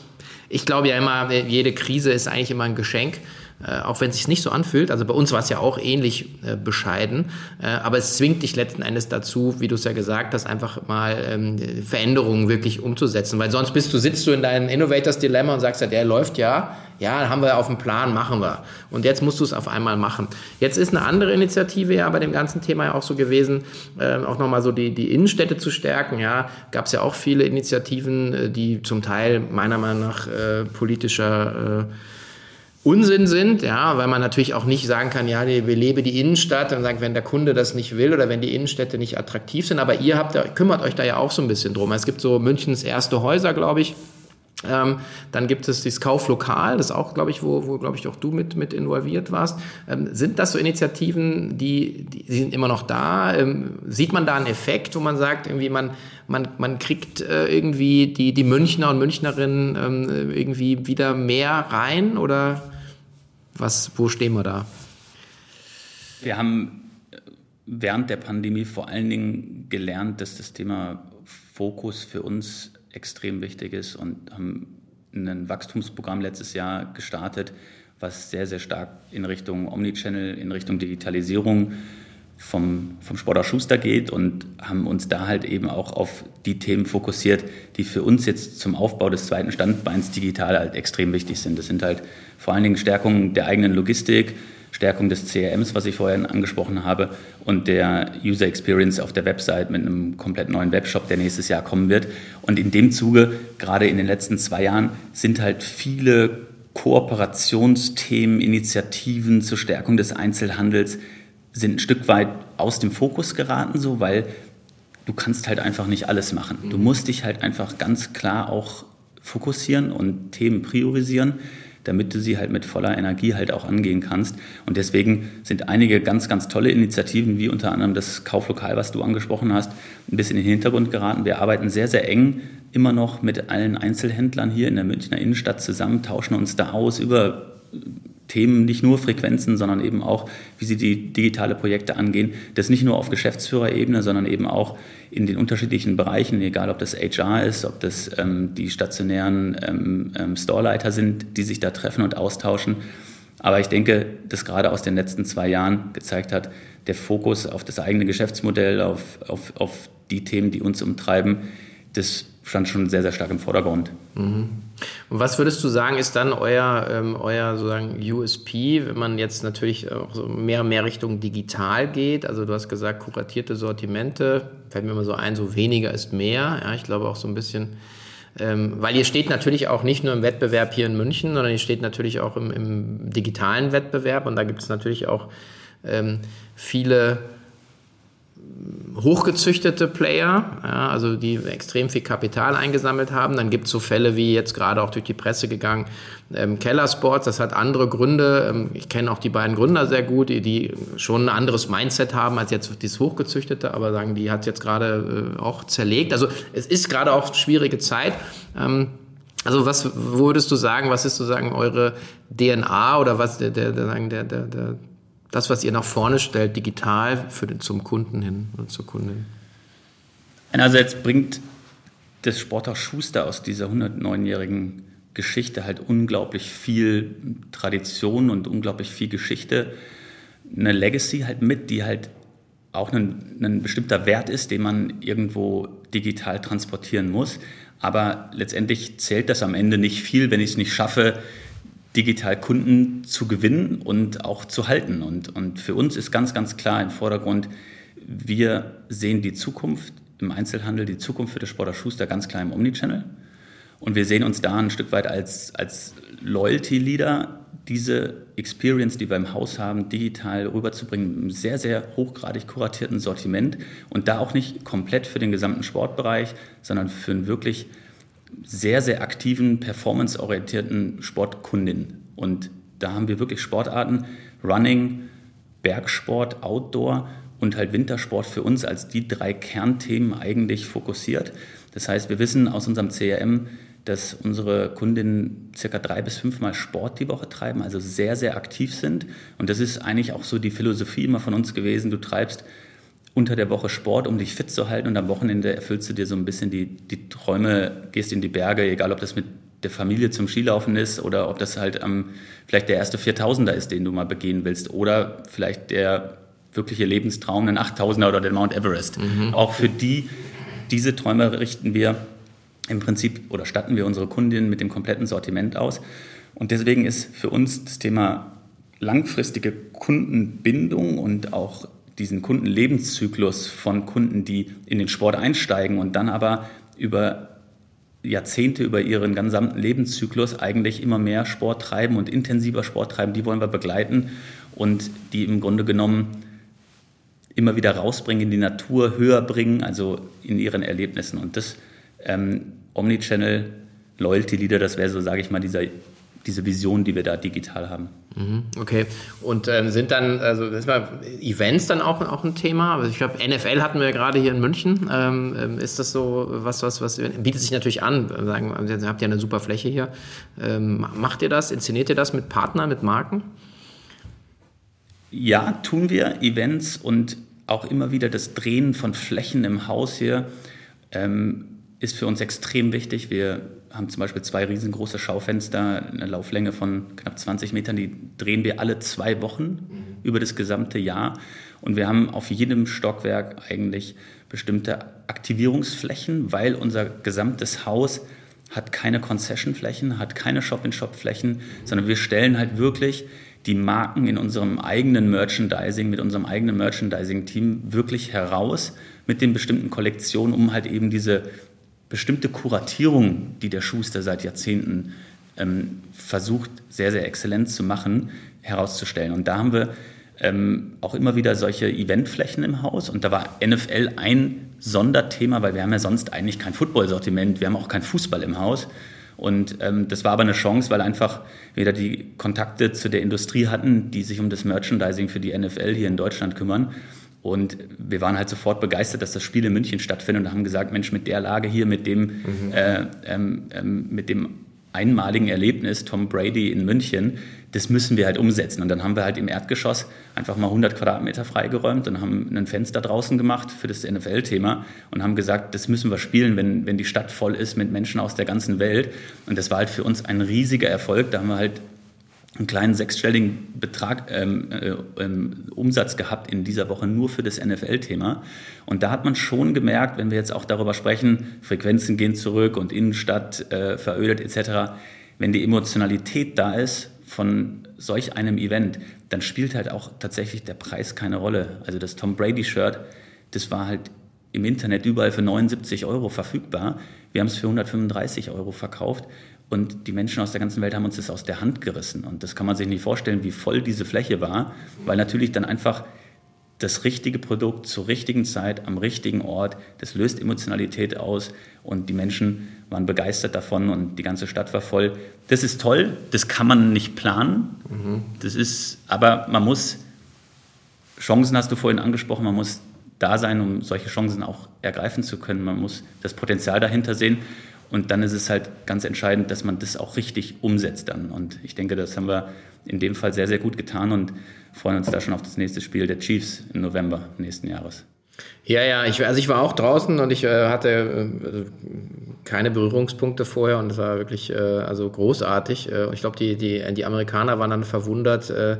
ich glaube ja immer, jede Krise ist eigentlich immer ein Geschenk äh, auch wenn es sich nicht so anfühlt. Also bei uns war es ja auch ähnlich äh, bescheiden, äh, aber es zwingt dich letzten Endes dazu, wie du es ja gesagt hast, einfach mal ähm, Veränderungen wirklich umzusetzen, weil sonst bist du sitzt du in deinem Innovators Dilemma und sagst ja, der läuft ja, ja, haben wir auf dem Plan, machen wir. Und jetzt musst du es auf einmal machen. Jetzt ist eine andere Initiative ja bei dem ganzen Thema ja auch so gewesen, äh, auch nochmal so die, die Innenstädte zu stärken. Ja, gab es ja auch viele Initiativen, äh, die zum Teil meiner Meinung nach äh, politischer äh, Unsinn sind, ja, weil man natürlich auch nicht sagen kann, ja, wir leben die Innenstadt und sagen, wenn der Kunde das nicht will oder wenn die Innenstädte nicht attraktiv sind, aber ihr habt kümmert euch da ja auch so ein bisschen drum. Es gibt so Münchens erste Häuser, glaube ich. Ähm, dann gibt es dieses Kauflokal, das auch, glaube ich, wo, wo glaube ich, auch du mit, mit involviert warst. Ähm, sind das so Initiativen, die, die, die sind immer noch da? Ähm, sieht man da einen Effekt, wo man sagt, irgendwie man, man, man kriegt äh, irgendwie die, die Münchner und Münchnerinnen ähm, irgendwie wieder mehr rein oder was, wo stehen wir da? Wir haben während der Pandemie vor allen Dingen gelernt, dass das Thema Fokus für uns extrem wichtig ist und haben ein Wachstumsprogramm letztes Jahr gestartet, was sehr, sehr stark in Richtung Omnichannel, in Richtung Digitalisierung vom, vom Sportler Schuster geht und haben uns da halt eben auch auf die Themen fokussiert, die für uns jetzt zum Aufbau des zweiten Standbeins digital halt extrem wichtig sind. Das sind halt vor allen Dingen Stärkung der eigenen Logistik, Stärkung des CRMs, was ich vorher angesprochen habe, und der User Experience auf der Website mit einem komplett neuen Webshop, der nächstes Jahr kommen wird. Und in dem Zuge, gerade in den letzten zwei Jahren, sind halt viele Kooperationsthemen, Initiativen zur Stärkung des Einzelhandels sind ein Stück weit aus dem Fokus geraten, so, weil du kannst halt einfach nicht alles machen. Du mhm. musst dich halt einfach ganz klar auch fokussieren und Themen priorisieren, damit du sie halt mit voller Energie halt auch angehen kannst. Und deswegen sind einige ganz, ganz tolle Initiativen, wie unter anderem das Kauflokal, was du angesprochen hast, ein bisschen in den Hintergrund geraten. Wir arbeiten sehr, sehr eng immer noch mit allen Einzelhändlern hier in der Münchner Innenstadt zusammen, tauschen uns da aus über Themen, nicht nur Frequenzen, sondern eben auch, wie sie die digitale Projekte angehen. Das nicht nur auf Geschäftsführerebene, sondern eben auch in den unterschiedlichen Bereichen, egal ob das HR ist, ob das ähm, die stationären ähm, ähm, Storeleiter sind, die sich da treffen und austauschen. Aber ich denke, dass gerade aus den letzten zwei Jahren gezeigt hat, der Fokus auf das eigene Geschäftsmodell, auf, auf, auf die Themen, die uns umtreiben, das stand schon sehr, sehr stark im Vordergrund. Mhm. Und was würdest du sagen, ist dann euer, ähm, euer sozusagen USP, wenn man jetzt natürlich auch so mehr und mehr Richtung digital geht? Also du hast gesagt, kuratierte Sortimente, fällt mir immer so ein, so weniger ist mehr. Ja, ich glaube auch so ein bisschen, ähm, weil ihr steht natürlich auch nicht nur im Wettbewerb hier in München, sondern ihr steht natürlich auch im, im digitalen Wettbewerb und da gibt es natürlich auch ähm, viele hochgezüchtete Player, ja, also die extrem viel Kapital eingesammelt haben. Dann gibt es so Fälle wie jetzt gerade auch durch die Presse gegangen, ähm, Keller Sports, das hat andere Gründe. Ähm, ich kenne auch die beiden Gründer sehr gut, die, die schon ein anderes Mindset haben als jetzt dieses hochgezüchtete, aber sagen, die hat jetzt gerade äh, auch zerlegt. Also es ist gerade auch schwierige Zeit. Ähm, also was würdest du sagen, was ist sozusagen eure DNA oder was der, der, der, der, der, das, was ihr nach vorne stellt, digital für den, zum Kunden hin und zur Kundin? Einerseits bringt das Sporthaus Schuster aus dieser 109-jährigen Geschichte halt unglaublich viel Tradition und unglaublich viel Geschichte, eine Legacy halt mit, die halt auch ein, ein bestimmter Wert ist, den man irgendwo digital transportieren muss. Aber letztendlich zählt das am Ende nicht viel, wenn ich es nicht schaffe, digital Kunden zu gewinnen und auch zu halten. Und, und für uns ist ganz, ganz klar im Vordergrund, wir sehen die Zukunft im Einzelhandel, die Zukunft für das Sporter Schuster ganz klar im Omnichannel. Und wir sehen uns da ein Stück weit als, als Loyalty-Leader, diese Experience, die wir im Haus haben, digital rüberzubringen, einem sehr, sehr hochgradig kuratierten Sortiment und da auch nicht komplett für den gesamten Sportbereich, sondern für einen wirklich sehr, sehr aktiven, performanceorientierten Sportkundin. Und da haben wir wirklich Sportarten, Running, Bergsport, Outdoor und halt Wintersport für uns als die drei Kernthemen eigentlich fokussiert. Das heißt, wir wissen aus unserem CRM, dass unsere Kundinnen circa drei bis fünfmal Sport die Woche treiben, also sehr, sehr aktiv sind. Und das ist eigentlich auch so die Philosophie immer von uns gewesen. Du treibst unter der Woche Sport, um dich fit zu halten und am Wochenende erfüllst du dir so ein bisschen die, die Träume, gehst in die Berge, egal ob das mit der Familie zum Skilaufen ist oder ob das halt am, vielleicht der erste 4000er ist, den du mal begehen willst oder vielleicht der wirkliche Lebenstraum, ein 8000er oder den Mount Everest. Mhm. Auch für die, diese Träume richten wir im Prinzip oder statten wir unsere Kundinnen mit dem kompletten Sortiment aus. Und deswegen ist für uns das Thema langfristige Kundenbindung und auch diesen Kundenlebenszyklus von Kunden, die in den Sport einsteigen und dann aber über Jahrzehnte, über ihren gesamten Lebenszyklus eigentlich immer mehr Sport treiben und intensiver Sport treiben, die wollen wir begleiten und die im Grunde genommen immer wieder rausbringen in die Natur, höher bringen, also in ihren Erlebnissen. Und das ähm, Omnichannel Loyalty Leader, das wäre so, sage ich mal, dieser diese Vision, die wir da digital haben. Mhm, okay. Und ähm, sind dann, also das war Events dann auch, auch ein Thema? Also ich glaube, NFL hatten wir gerade hier in München. Ähm, ähm, ist das so was, was, was bietet sich natürlich an? Sagen, ihr habt ja eine super Fläche hier. Ähm, macht ihr das? Inszeniert ihr das mit Partnern, mit Marken? Ja, tun wir. Events und auch immer wieder das Drehen von Flächen im Haus hier ähm, ist für uns extrem wichtig. Wir haben zum Beispiel zwei riesengroße Schaufenster, eine Lauflänge von knapp 20 Metern, die drehen wir alle zwei Wochen mhm. über das gesamte Jahr. Und wir haben auf jedem Stockwerk eigentlich bestimmte Aktivierungsflächen, weil unser gesamtes Haus hat keine Concession-Flächen, hat keine Shop-in-Shop-Flächen, sondern wir stellen halt wirklich die Marken in unserem eigenen Merchandising, mit unserem eigenen Merchandising-Team wirklich heraus mit den bestimmten Kollektionen, um halt eben diese bestimmte Kuratierung, die der Schuster seit Jahrzehnten ähm, versucht, sehr, sehr exzellent zu machen, herauszustellen. Und da haben wir ähm, auch immer wieder solche Eventflächen im Haus. Und da war NFL ein Sonderthema, weil wir haben ja sonst eigentlich kein Football-Sortiment, wir haben auch kein Fußball im Haus. Und ähm, das war aber eine Chance, weil einfach wir da die Kontakte zu der Industrie hatten, die sich um das Merchandising für die NFL hier in Deutschland kümmern. Und wir waren halt sofort begeistert, dass das Spiel in München stattfindet und haben gesagt, Mensch, mit der Lage hier, mit dem, mhm. äh, ähm, ähm, mit dem einmaligen Erlebnis Tom Brady in München, das müssen wir halt umsetzen. Und dann haben wir halt im Erdgeschoss einfach mal 100 Quadratmeter freigeräumt und haben ein Fenster draußen gemacht für das NFL-Thema und haben gesagt, das müssen wir spielen, wenn, wenn die Stadt voll ist mit Menschen aus der ganzen Welt. Und das war halt für uns ein riesiger Erfolg. Da haben wir halt einen kleinen sechsstelligen Betrag, ähm, äh, ähm, Umsatz gehabt in dieser Woche nur für das NFL-Thema. Und da hat man schon gemerkt, wenn wir jetzt auch darüber sprechen, Frequenzen gehen zurück und Innenstadt äh, verödet etc., wenn die Emotionalität da ist von solch einem Event, dann spielt halt auch tatsächlich der Preis keine Rolle. Also das Tom Brady-Shirt, das war halt im Internet überall für 79 Euro verfügbar. Wir haben es für 135 Euro verkauft und die Menschen aus der ganzen Welt haben uns das aus der Hand gerissen. Und das kann man sich nicht vorstellen, wie voll diese Fläche war, weil natürlich dann einfach das richtige Produkt zur richtigen Zeit am richtigen Ort, das löst Emotionalität aus und die Menschen waren begeistert davon und die ganze Stadt war voll. Das ist toll, das kann man nicht planen. Mhm. Das ist, aber man muss, Chancen hast du vorhin angesprochen, man muss da sein, um solche Chancen auch ergreifen zu können. Man muss das Potenzial dahinter sehen. Und dann ist es halt ganz entscheidend, dass man das auch richtig umsetzt dann. Und ich denke, das haben wir in dem Fall sehr, sehr gut getan und freuen uns da schon auf das nächste Spiel der Chiefs im November nächsten Jahres. Ja, ja, ich, also ich war auch draußen und ich äh, hatte äh, keine Berührungspunkte vorher und es war wirklich äh, also großartig. Äh, ich glaube, die, die, die Amerikaner waren dann verwundert, äh,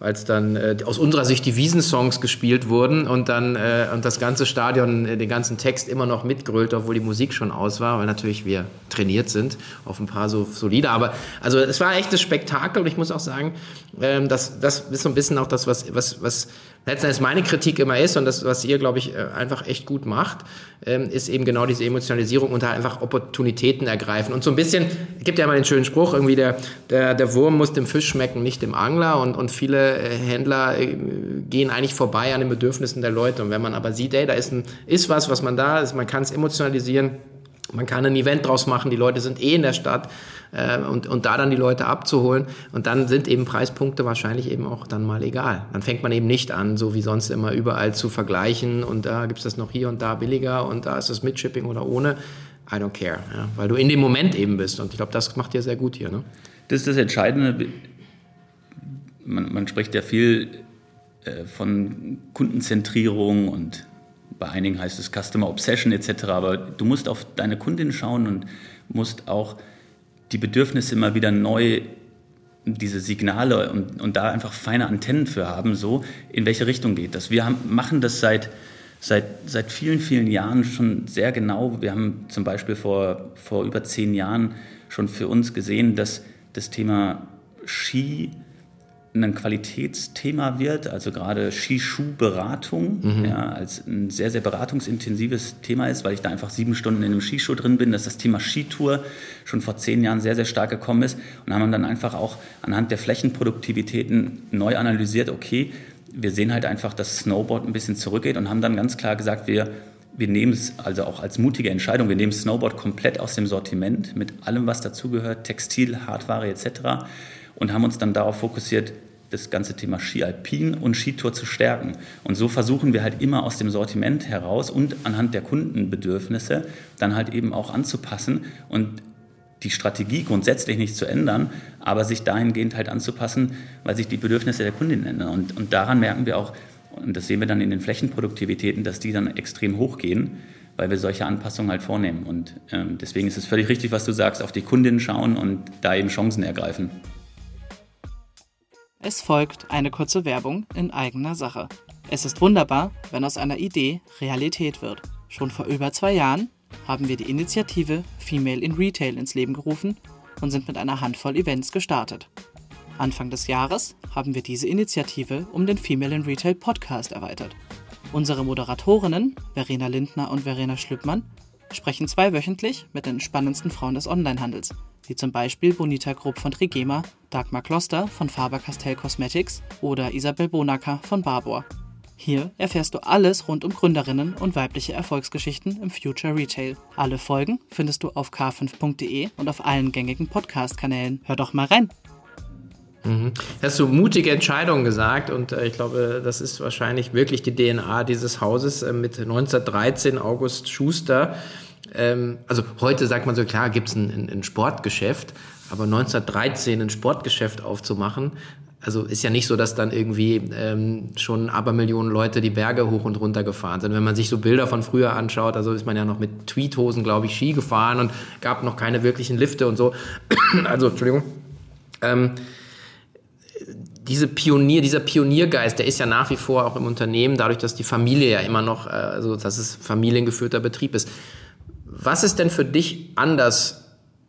als dann äh, aus unserer Sicht die Wiesensongs gespielt wurden und dann und das ganze Stadion den ganzen Text immer noch mitgrölt, obwohl die Musik schon aus war, weil natürlich wir trainiert sind auf ein paar so solide. Aber also es war echtes Spektakel und ich muss auch sagen, ähm, das, das ist so ein bisschen auch das, was, was, was letztendlich meine Kritik immer ist und das, was ihr, glaube ich, äh, einfach echt gut macht, ähm, ist eben genau diese Emotionalisierung und da einfach Opportunitäten ergreifen. Und so ein bisschen, gibt ja immer den schönen Spruch, irgendwie der, der, der Wurm muss dem Fisch schmecken, nicht dem Angler. Und, und viele äh, Händler äh, gehen eigentlich vorbei an den Bedürfnissen der Leute. Und wenn man aber sieht, ey, da ist, ein, ist was, was man da ist, man kann es emotionalisieren, man kann ein Event draus machen, die Leute sind eh in der Stadt äh, und, und da dann die Leute abzuholen. Und dann sind eben Preispunkte wahrscheinlich eben auch dann mal egal. Dann fängt man eben nicht an, so wie sonst immer überall zu vergleichen und da gibt es das noch hier und da billiger und da ist es mit Shipping oder ohne. I don't care, ja, weil du in dem Moment eben bist. Und ich glaube, das macht dir sehr gut hier. Ne? Das ist das Entscheidende. Man, man spricht ja viel äh, von Kundenzentrierung und bei einigen heißt es Customer Obsession etc. Aber du musst auf deine Kundin schauen und musst auch die Bedürfnisse immer wieder neu, diese Signale und, und da einfach feine Antennen für haben, so in welche Richtung geht das. Wir haben, machen das seit, seit, seit vielen, vielen Jahren schon sehr genau. Wir haben zum Beispiel vor, vor über zehn Jahren schon für uns gesehen, dass das Thema Ski ein Qualitätsthema wird, also gerade Skischuhberatung, mhm. ja, als ein sehr, sehr beratungsintensives Thema ist, weil ich da einfach sieben Stunden in einem Skischuh drin bin, dass das Thema Skitour schon vor zehn Jahren sehr, sehr stark gekommen ist und haben dann einfach auch anhand der Flächenproduktivitäten neu analysiert, okay, wir sehen halt einfach, dass Snowboard ein bisschen zurückgeht und haben dann ganz klar gesagt, wir, wir nehmen es also auch als mutige Entscheidung, wir nehmen Snowboard komplett aus dem Sortiment mit allem, was dazugehört, Textil, Hardware etc. und haben uns dann darauf fokussiert, das ganze Thema Ski Alpin und Skitour zu stärken. Und so versuchen wir halt immer aus dem Sortiment heraus und anhand der Kundenbedürfnisse dann halt eben auch anzupassen und die Strategie grundsätzlich nicht zu ändern, aber sich dahingehend halt anzupassen, weil sich die Bedürfnisse der Kundin ändern. Und, und daran merken wir auch, und das sehen wir dann in den Flächenproduktivitäten, dass die dann extrem hochgehen, weil wir solche Anpassungen halt vornehmen. Und ähm, deswegen ist es völlig richtig, was du sagst, auf die Kundin schauen und da eben Chancen ergreifen. Es folgt eine kurze Werbung in eigener Sache. Es ist wunderbar, wenn aus einer Idee Realität wird. Schon vor über zwei Jahren haben wir die Initiative Female in Retail ins Leben gerufen und sind mit einer Handvoll Events gestartet. Anfang des Jahres haben wir diese Initiative um den Female in Retail Podcast erweitert. Unsere Moderatorinnen, Verena Lindner und Verena Schlüppmann, sprechen zweiwöchentlich mit den spannendsten Frauen des Onlinehandels, wie zum Beispiel Bonita Grupp von Trigema, Dagmar Kloster von Faber-Castell Cosmetics oder Isabel Bonacker von Barbour. Hier erfährst du alles rund um Gründerinnen und weibliche Erfolgsgeschichten im Future Retail. Alle Folgen findest du auf k5.de und auf allen gängigen Podcast-Kanälen. Hör doch mal rein! Mhm. Hast du mutige Entscheidungen gesagt und äh, ich glaube, das ist wahrscheinlich wirklich die DNA dieses Hauses äh, mit 1913 August Schuster ähm, also heute sagt man so, klar, gibt es ein, ein, Sportgeschäft, aber 1913 ein Sportgeschäft aufzumachen, also ist ja nicht so, dass dann irgendwie ähm, schon Abermillionen Leute die Berge hoch und runter gefahren sind. Wenn man sich so Bilder von früher anschaut, also ist man ja noch mit Tweethosen, glaube ich, Ski gefahren und gab noch keine wirklichen Lifte und so. also, Entschuldigung. Ähm, diese Pionier, dieser Pioniergeist, der ist ja nach wie vor auch im Unternehmen, dadurch, dass die Familie ja immer noch, äh, also dass es familiengeführter Betrieb ist. Was ist denn für dich anders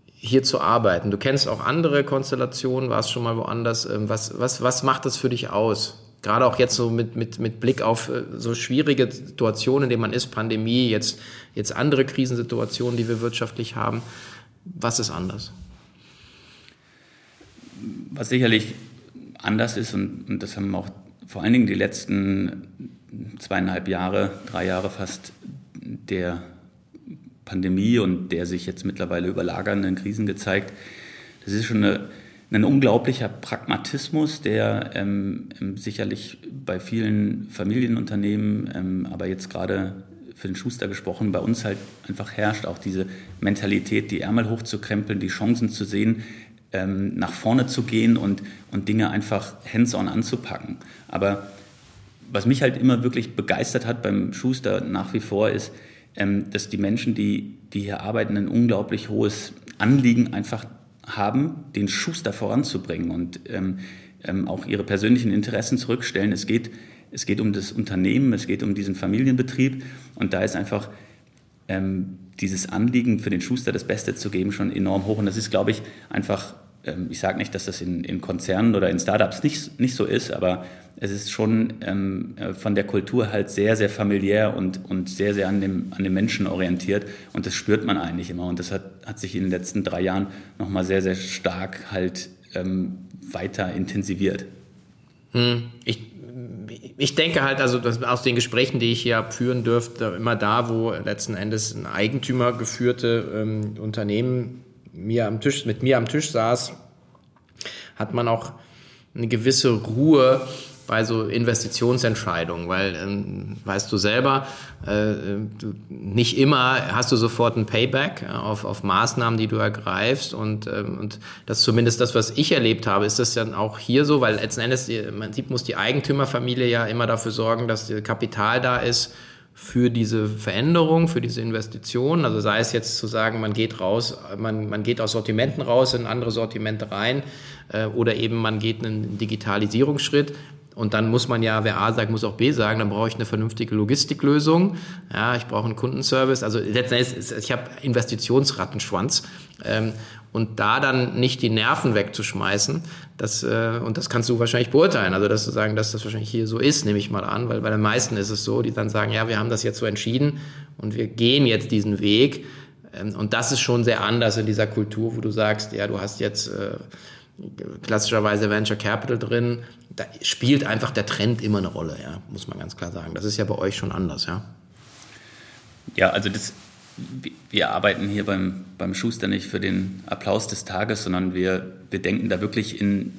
hier zu arbeiten? Du kennst auch andere Konstellationen, warst schon mal woanders. Ähm, was, was, was macht das für dich aus? Gerade auch jetzt so mit, mit, mit Blick auf äh, so schwierige Situationen, in denen man ist, Pandemie, jetzt, jetzt andere Krisensituationen, die wir wirtschaftlich haben. Was ist anders? Was sicherlich anders ist, und, und das haben auch vor allen Dingen die letzten zweieinhalb Jahre, drei Jahre fast der Pandemie und der sich jetzt mittlerweile überlagernden Krisen gezeigt. Das ist schon eine, ein unglaublicher Pragmatismus, der ähm, ähm, sicherlich bei vielen Familienunternehmen, ähm, aber jetzt gerade für den Schuster gesprochen, bei uns halt einfach herrscht. Auch diese Mentalität, die Ärmel hochzukrempeln, die Chancen zu sehen, ähm, nach vorne zu gehen und, und Dinge einfach hands-on anzupacken. Aber was mich halt immer wirklich begeistert hat beim Schuster nach wie vor ist, dass die Menschen, die, die hier arbeiten, ein unglaublich hohes Anliegen einfach haben, den Schuster voranzubringen und ähm, ähm, auch ihre persönlichen Interessen zurückstellen. Es geht, es geht um das Unternehmen, es geht um diesen Familienbetrieb und da ist einfach ähm, dieses Anliegen für den Schuster das Beste zu geben schon enorm hoch und das ist, glaube ich, einfach ähm, ich sage nicht, dass das in, in, Konzernen oder in Startups nicht, nicht so ist, aber es ist schon ähm, äh, von der Kultur halt sehr, sehr familiär und, und sehr, sehr an dem, an dem Menschen orientiert. Und das spürt man eigentlich immer. Und das hat, hat sich in den letzten drei Jahren nochmal sehr, sehr stark halt ähm, weiter intensiviert. Hm, ich, ich denke halt, also aus den Gesprächen, die ich hier führen dürfte, immer da, wo letzten Endes ein Eigentümer geführte ähm, Unternehmen mir am Tisch, mit mir am Tisch saß, hat man auch eine gewisse Ruhe bei so Investitionsentscheidungen, weil ähm, weißt du selber, äh, du, nicht immer hast du sofort ein Payback auf, auf Maßnahmen, die du ergreifst und, ähm, und das zumindest das, was ich erlebt habe, ist das dann auch hier so, weil letzten Endes, man sieht, muss die Eigentümerfamilie ja immer dafür sorgen, dass Kapital da ist, für diese Veränderung, für diese Investition. Also sei es jetzt zu sagen, man geht raus, man, man geht aus Sortimenten raus in andere Sortimente rein äh, oder eben man geht einen Digitalisierungsschritt. Und dann muss man ja, wer A sagt, muss auch B sagen, dann brauche ich eine vernünftige Logistiklösung. Ja, ich brauche einen Kundenservice. Also letztendlich, ich habe Investitionsrattenschwanz. Ähm, und da dann nicht die Nerven wegzuschmeißen, das, äh, und das kannst du wahrscheinlich beurteilen. Also, dass du sagen, dass das wahrscheinlich hier so ist, nehme ich mal an, weil bei den meisten ist es so, die dann sagen, ja, wir haben das jetzt so entschieden und wir gehen jetzt diesen Weg. Ähm, und das ist schon sehr anders in dieser Kultur, wo du sagst, ja, du hast jetzt äh, klassischerweise Venture Capital drin. Da spielt einfach der Trend immer eine Rolle, ja, muss man ganz klar sagen. Das ist ja bei euch schon anders, ja. Ja, also das wir arbeiten hier beim, beim Schuster nicht für den Applaus des Tages, sondern wir, wir denken da wirklich in,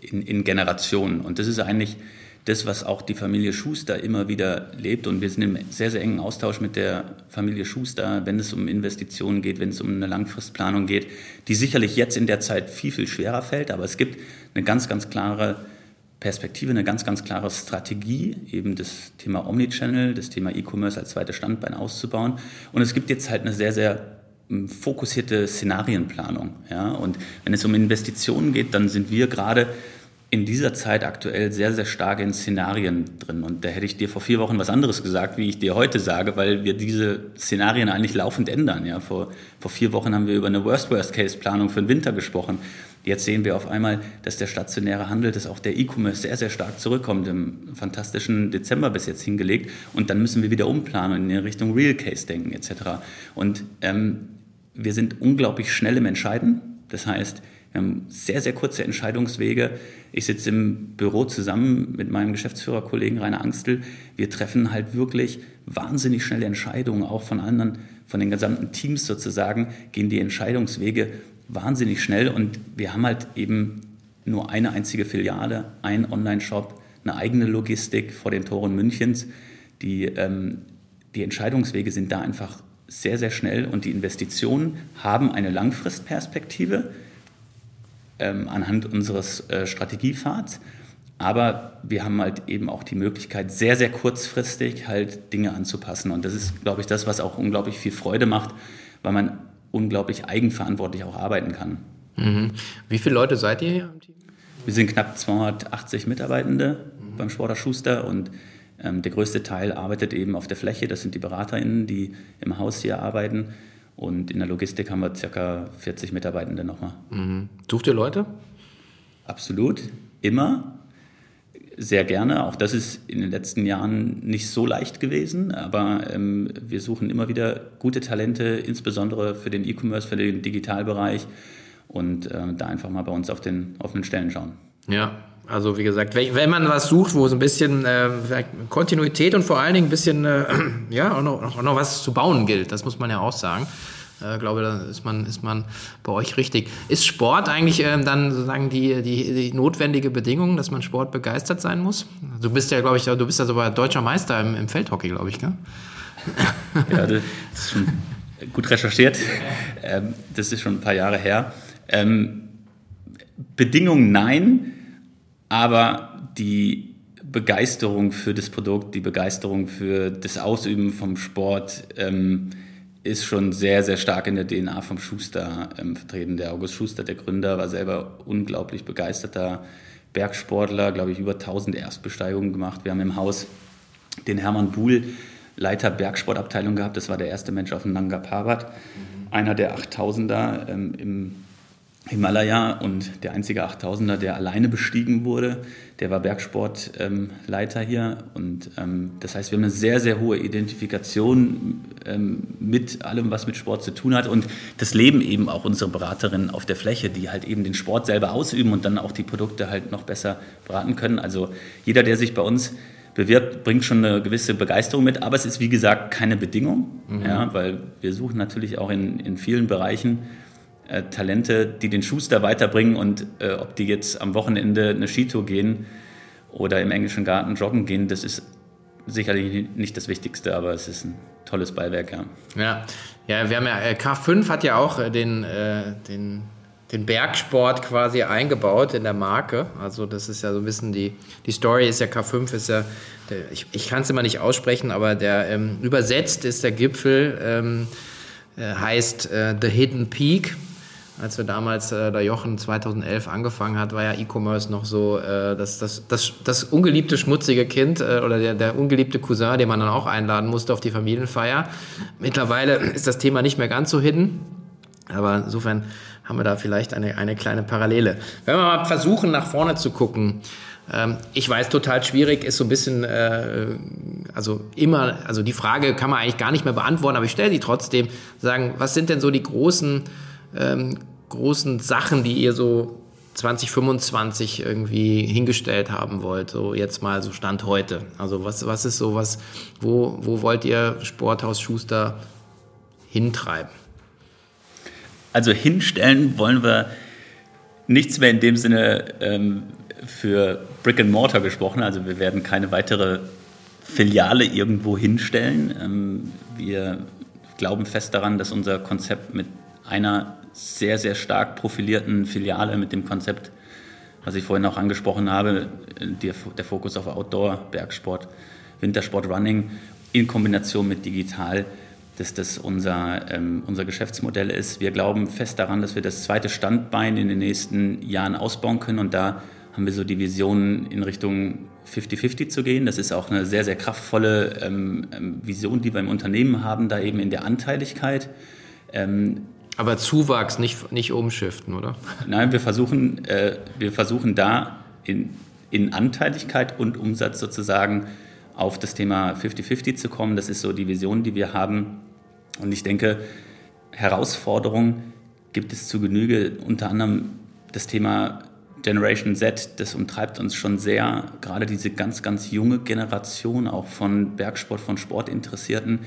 in, in Generationen. Und das ist eigentlich das, was auch die Familie Schuster immer wieder lebt. Und wir sind im sehr, sehr engen Austausch mit der Familie Schuster, wenn es um Investitionen geht, wenn es um eine Langfristplanung geht, die sicherlich jetzt in der Zeit viel, viel schwerer fällt. Aber es gibt eine ganz, ganz klare Perspektive, eine ganz, ganz klare Strategie, eben das Thema Omnichannel, das Thema E-Commerce als zweites Standbein auszubauen. Und es gibt jetzt halt eine sehr, sehr hm, fokussierte Szenarienplanung. Ja? Und wenn es um Investitionen geht, dann sind wir gerade in dieser Zeit aktuell sehr, sehr stark in Szenarien drin. Und da hätte ich dir vor vier Wochen was anderes gesagt, wie ich dir heute sage, weil wir diese Szenarien eigentlich laufend ändern. Ja, vor, vor vier Wochen haben wir über eine Worst-Worst-Case-Planung für den Winter gesprochen. Jetzt sehen wir auf einmal, dass der stationäre Handel, dass auch der E-Commerce sehr, sehr stark zurückkommt, im fantastischen Dezember bis jetzt hingelegt. Und dann müssen wir wieder umplanen und in Richtung Real Case denken etc. Und ähm, wir sind unglaublich schnell im Entscheiden. Das heißt, wir haben sehr, sehr kurze Entscheidungswege. Ich sitze im Büro zusammen mit meinem Geschäftsführerkollegen Rainer Angstel. Wir treffen halt wirklich wahnsinnig schnelle Entscheidungen, auch von anderen, von den gesamten Teams sozusagen, gehen die Entscheidungswege wahnsinnig schnell und wir haben halt eben nur eine einzige Filiale, ein Online-Shop, eine eigene Logistik vor den Toren Münchens. Die, ähm, die Entscheidungswege sind da einfach sehr, sehr schnell und die Investitionen haben eine Langfristperspektive ähm, anhand unseres äh, Strategiepfads. Aber wir haben halt eben auch die Möglichkeit, sehr, sehr kurzfristig halt Dinge anzupassen. Und das ist, glaube ich, das, was auch unglaublich viel Freude macht, weil man unglaublich eigenverantwortlich auch arbeiten kann. Mhm. Wie viele Leute seid ihr hier im Team? Wir sind knapp 280 Mitarbeitende mhm. beim Sporter Schuster und ähm, der größte Teil arbeitet eben auf der Fläche. Das sind die BeraterInnen, die im Haus hier arbeiten. Und in der Logistik haben wir ca. 40 Mitarbeitende nochmal. Mhm. Sucht ihr Leute? Absolut, immer sehr gerne. Auch das ist in den letzten Jahren nicht so leicht gewesen, aber ähm, wir suchen immer wieder gute Talente, insbesondere für den E-Commerce, für den Digitalbereich und äh, da einfach mal bei uns auf den offenen Stellen schauen. Ja, also wie gesagt, wenn man was sucht, wo so ein bisschen äh, Kontinuität und vor allen Dingen ein bisschen äh, ja auch noch, auch noch was zu bauen gilt, das muss man ja auch sagen. Äh, glaube, da ist man, ist man bei euch richtig. Ist Sport eigentlich ähm, dann sozusagen die, die, die notwendige Bedingung, dass man Sport begeistert sein muss? Du bist ja, glaube ich, du bist ja sogar deutscher Meister im, im Feldhockey, glaube ich, gell? Ja, das ist schon gut recherchiert. Ähm, das ist schon ein paar Jahre her. Ähm, Bedingung nein, aber die Begeisterung für das Produkt, die Begeisterung für das Ausüben vom Sport ähm, ist schon sehr, sehr stark in der DNA vom Schuster ähm, vertreten. Der August Schuster, der Gründer, war selber unglaublich begeisterter Bergsportler, glaube ich, über 1000 Erstbesteigungen gemacht. Wir haben im Haus den Hermann Buhl, Leiter Bergsportabteilung gehabt. Das war der erste Mensch auf dem Nanga Parbat, mhm. einer der 8000er ähm, im Himalaya und der einzige 8000er, der alleine bestiegen wurde, der war Bergsportleiter ähm, hier. Und ähm, das heißt, wir haben eine sehr, sehr hohe Identifikation ähm, mit allem, was mit Sport zu tun hat. Und das leben eben auch unsere Beraterinnen auf der Fläche, die halt eben den Sport selber ausüben und dann auch die Produkte halt noch besser beraten können. Also jeder, der sich bei uns bewirbt, bringt schon eine gewisse Begeisterung mit. Aber es ist, wie gesagt, keine Bedingung, mhm. ja, weil wir suchen natürlich auch in, in vielen Bereichen äh, Talente, die den Schuster weiterbringen und äh, ob die jetzt am Wochenende eine Skitour gehen oder im englischen Garten joggen gehen, das ist sicherlich nicht das Wichtigste, aber es ist ein tolles Beiwerk, ja. Ja, ja wir haben ja, äh, K5 hat ja auch äh, den, äh, den, den Bergsport quasi eingebaut in der Marke. Also das ist ja so ein bisschen die, die Story ist ja K5 ist ja, der, ich, ich kann es immer nicht aussprechen, aber der ähm, übersetzt ist der Gipfel, ähm, heißt äh, The Hidden Peak als wir damals, äh, der Jochen 2011 angefangen hat, war ja E-Commerce noch so äh, das, das, das, das ungeliebte schmutzige Kind äh, oder der, der ungeliebte Cousin, den man dann auch einladen musste auf die Familienfeier. Mittlerweile ist das Thema nicht mehr ganz so hidden, aber insofern haben wir da vielleicht eine, eine kleine Parallele. Wenn wir mal versuchen, nach vorne zu gucken, ähm, ich weiß, total schwierig ist so ein bisschen, äh, also immer, also die Frage kann man eigentlich gar nicht mehr beantworten, aber ich stelle die trotzdem, sagen, was sind denn so die großen ähm, großen Sachen, die ihr so 2025 irgendwie hingestellt haben wollt, so jetzt mal so Stand heute? Also was, was ist so was, wo, wo wollt ihr Sporthaus Schuster hintreiben? Also hinstellen wollen wir nichts mehr in dem Sinne ähm, für Brick and Mortar gesprochen. Also wir werden keine weitere Filiale irgendwo hinstellen. Ähm, wir glauben fest daran, dass unser Konzept mit einer sehr, sehr stark profilierten Filiale mit dem Konzept, was ich vorhin auch angesprochen habe, der, Fokus auf Outdoor, Bergsport, Wintersport, Running in Kombination mit digital, dass das unser, ähm, unser Geschäftsmodell ist. Wir glauben fest daran, dass wir das zweite Standbein in den nächsten Jahren ausbauen können und da haben wir so die Vision in Richtung 50-50 zu gehen. Das ist auch eine sehr, sehr kraftvolle ähm, ähm, Vision, die wir im Unternehmen haben, da eben in der Anteiligkeit. Ähm, aber Zuwachs, nicht, nicht umschiften, oder? Nein, wir versuchen, äh, wir versuchen da in, in Anteiligkeit und Umsatz sozusagen auf das Thema 50-50 zu kommen. Das ist so die Vision, die wir haben. Und ich denke, Herausforderungen gibt es zu Genüge. Unter anderem das Thema Generation Z, das umtreibt uns schon sehr. Gerade diese ganz, ganz junge Generation auch von Bergsport, von Sportinteressierten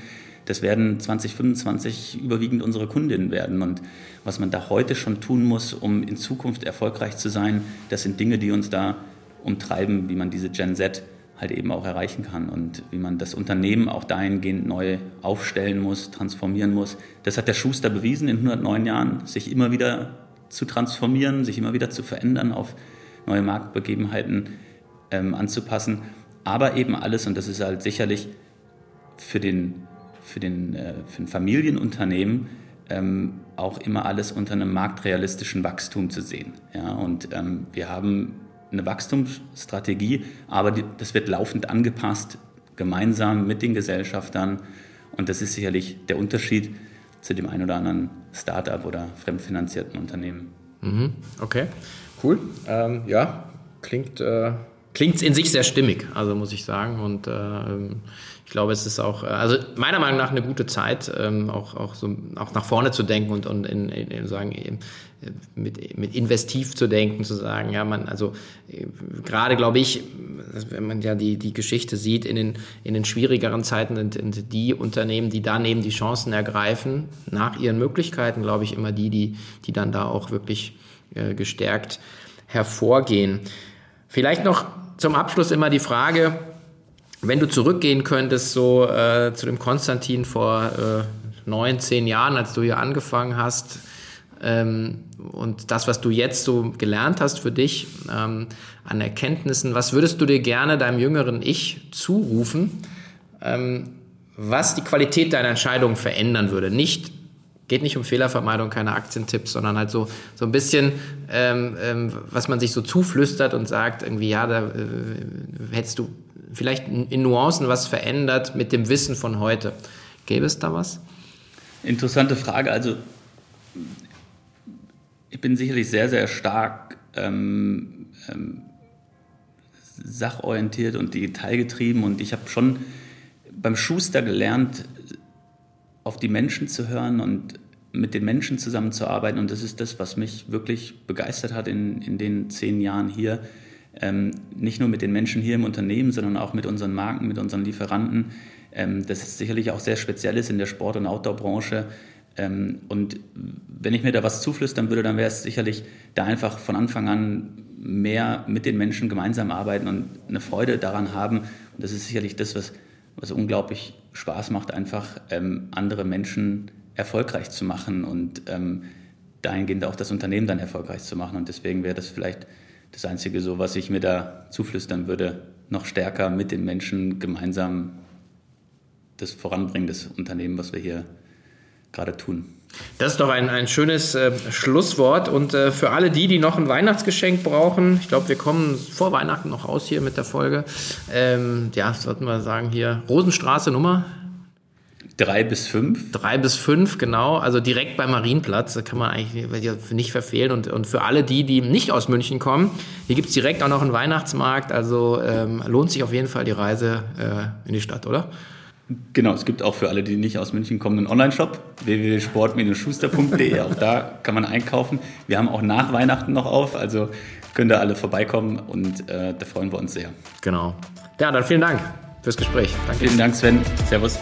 das werden 2025 überwiegend unsere Kundinnen werden. Und was man da heute schon tun muss, um in Zukunft erfolgreich zu sein, das sind Dinge, die uns da umtreiben, wie man diese Gen Z halt eben auch erreichen kann und wie man das Unternehmen auch dahingehend neu aufstellen muss, transformieren muss. Das hat der Schuster bewiesen in 109 Jahren, sich immer wieder zu transformieren, sich immer wieder zu verändern, auf neue Marktbegebenheiten ähm, anzupassen. Aber eben alles, und das ist halt sicherlich für den für, den, äh, für ein Familienunternehmen ähm, auch immer alles unter einem marktrealistischen Wachstum zu sehen. Ja? Und ähm, wir haben eine Wachstumsstrategie, aber die, das wird laufend angepasst, gemeinsam mit den Gesellschaftern. Und das ist sicherlich der Unterschied zu dem einen oder anderen Startup oder fremdfinanzierten Unternehmen. Mhm. Okay, cool. Ähm, ja, klingt, äh, klingt in sich sehr stimmig, also muss ich sagen. Und äh, ich glaube, es ist auch, äh, also meiner Meinung nach eine gute Zeit, ähm, auch, auch, so, auch nach vorne zu denken und, und in, in, in sagen, äh, mit, mit investiv zu denken, zu sagen, ja, man, also äh, gerade glaube ich, wenn man ja die, die Geschichte sieht, in den, in den schwierigeren Zeiten sind, sind die Unternehmen, die daneben die Chancen ergreifen, nach ihren Möglichkeiten, glaube ich, immer die, die, die dann da auch wirklich äh, gestärkt hervorgehen. Vielleicht noch zum Abschluss immer die Frage, wenn du zurückgehen könntest, so äh, zu dem Konstantin vor äh, neun, zehn Jahren, als du hier angefangen hast, ähm, und das, was du jetzt so gelernt hast für dich ähm, an Erkenntnissen, was würdest du dir gerne deinem jüngeren Ich zurufen, ähm, was die Qualität deiner Entscheidung verändern würde? Nicht geht nicht um Fehlervermeidung, keine Aktientipps, sondern halt so, so ein bisschen, ähm, ähm, was man sich so zuflüstert und sagt, irgendwie, ja, da äh, hättest du vielleicht in Nuancen was verändert mit dem Wissen von heute. Gäbe es da was? Interessante Frage. Also ich bin sicherlich sehr, sehr stark ähm, ähm, sachorientiert und detailgetrieben und ich habe schon beim Schuster gelernt, auf die Menschen zu hören und mit den Menschen zusammenzuarbeiten und das ist das, was mich wirklich begeistert hat in, in den zehn Jahren hier. Ähm, nicht nur mit den Menschen hier im Unternehmen, sondern auch mit unseren Marken, mit unseren Lieferanten. Ähm, das ist sicherlich auch sehr Spezielles in der Sport- und Outdoor-Branche. Ähm, und wenn ich mir da was zuflüstern würde, dann wäre es sicherlich da einfach von Anfang an mehr mit den Menschen gemeinsam arbeiten und eine Freude daran haben. Und das ist sicherlich das, was, was unglaublich Spaß macht, einfach ähm, andere Menschen erfolgreich zu machen und ähm, dahingehend auch das Unternehmen dann erfolgreich zu machen. Und deswegen wäre das vielleicht das Einzige so, was ich mir da zuflüstern würde, noch stärker mit den Menschen gemeinsam das voranbringen, das Unternehmen, was wir hier gerade tun. Das ist doch ein, ein schönes äh, Schlusswort. Und äh, für alle die, die noch ein Weihnachtsgeschenk brauchen, ich glaube, wir kommen vor Weihnachten noch raus hier mit der Folge. Ähm, ja, sollten wir sagen hier, Rosenstraße Nummer Drei bis fünf? Drei bis fünf, genau. Also direkt beim Marienplatz. Da kann man eigentlich nicht verfehlen. Und, und für alle die, die nicht aus München kommen, hier gibt es direkt auch noch einen Weihnachtsmarkt. Also ähm, lohnt sich auf jeden Fall die Reise äh, in die Stadt, oder? Genau, es gibt auch für alle, die nicht aus München kommen, einen Online-Shop, www.sport-schuster.de. Auch da kann man einkaufen. Wir haben auch nach Weihnachten noch auf, also könnt ihr alle vorbeikommen und äh, da freuen wir uns sehr. Genau. Ja, dann vielen Dank fürs Gespräch. Danke. Vielen Dank, Sven. Servus.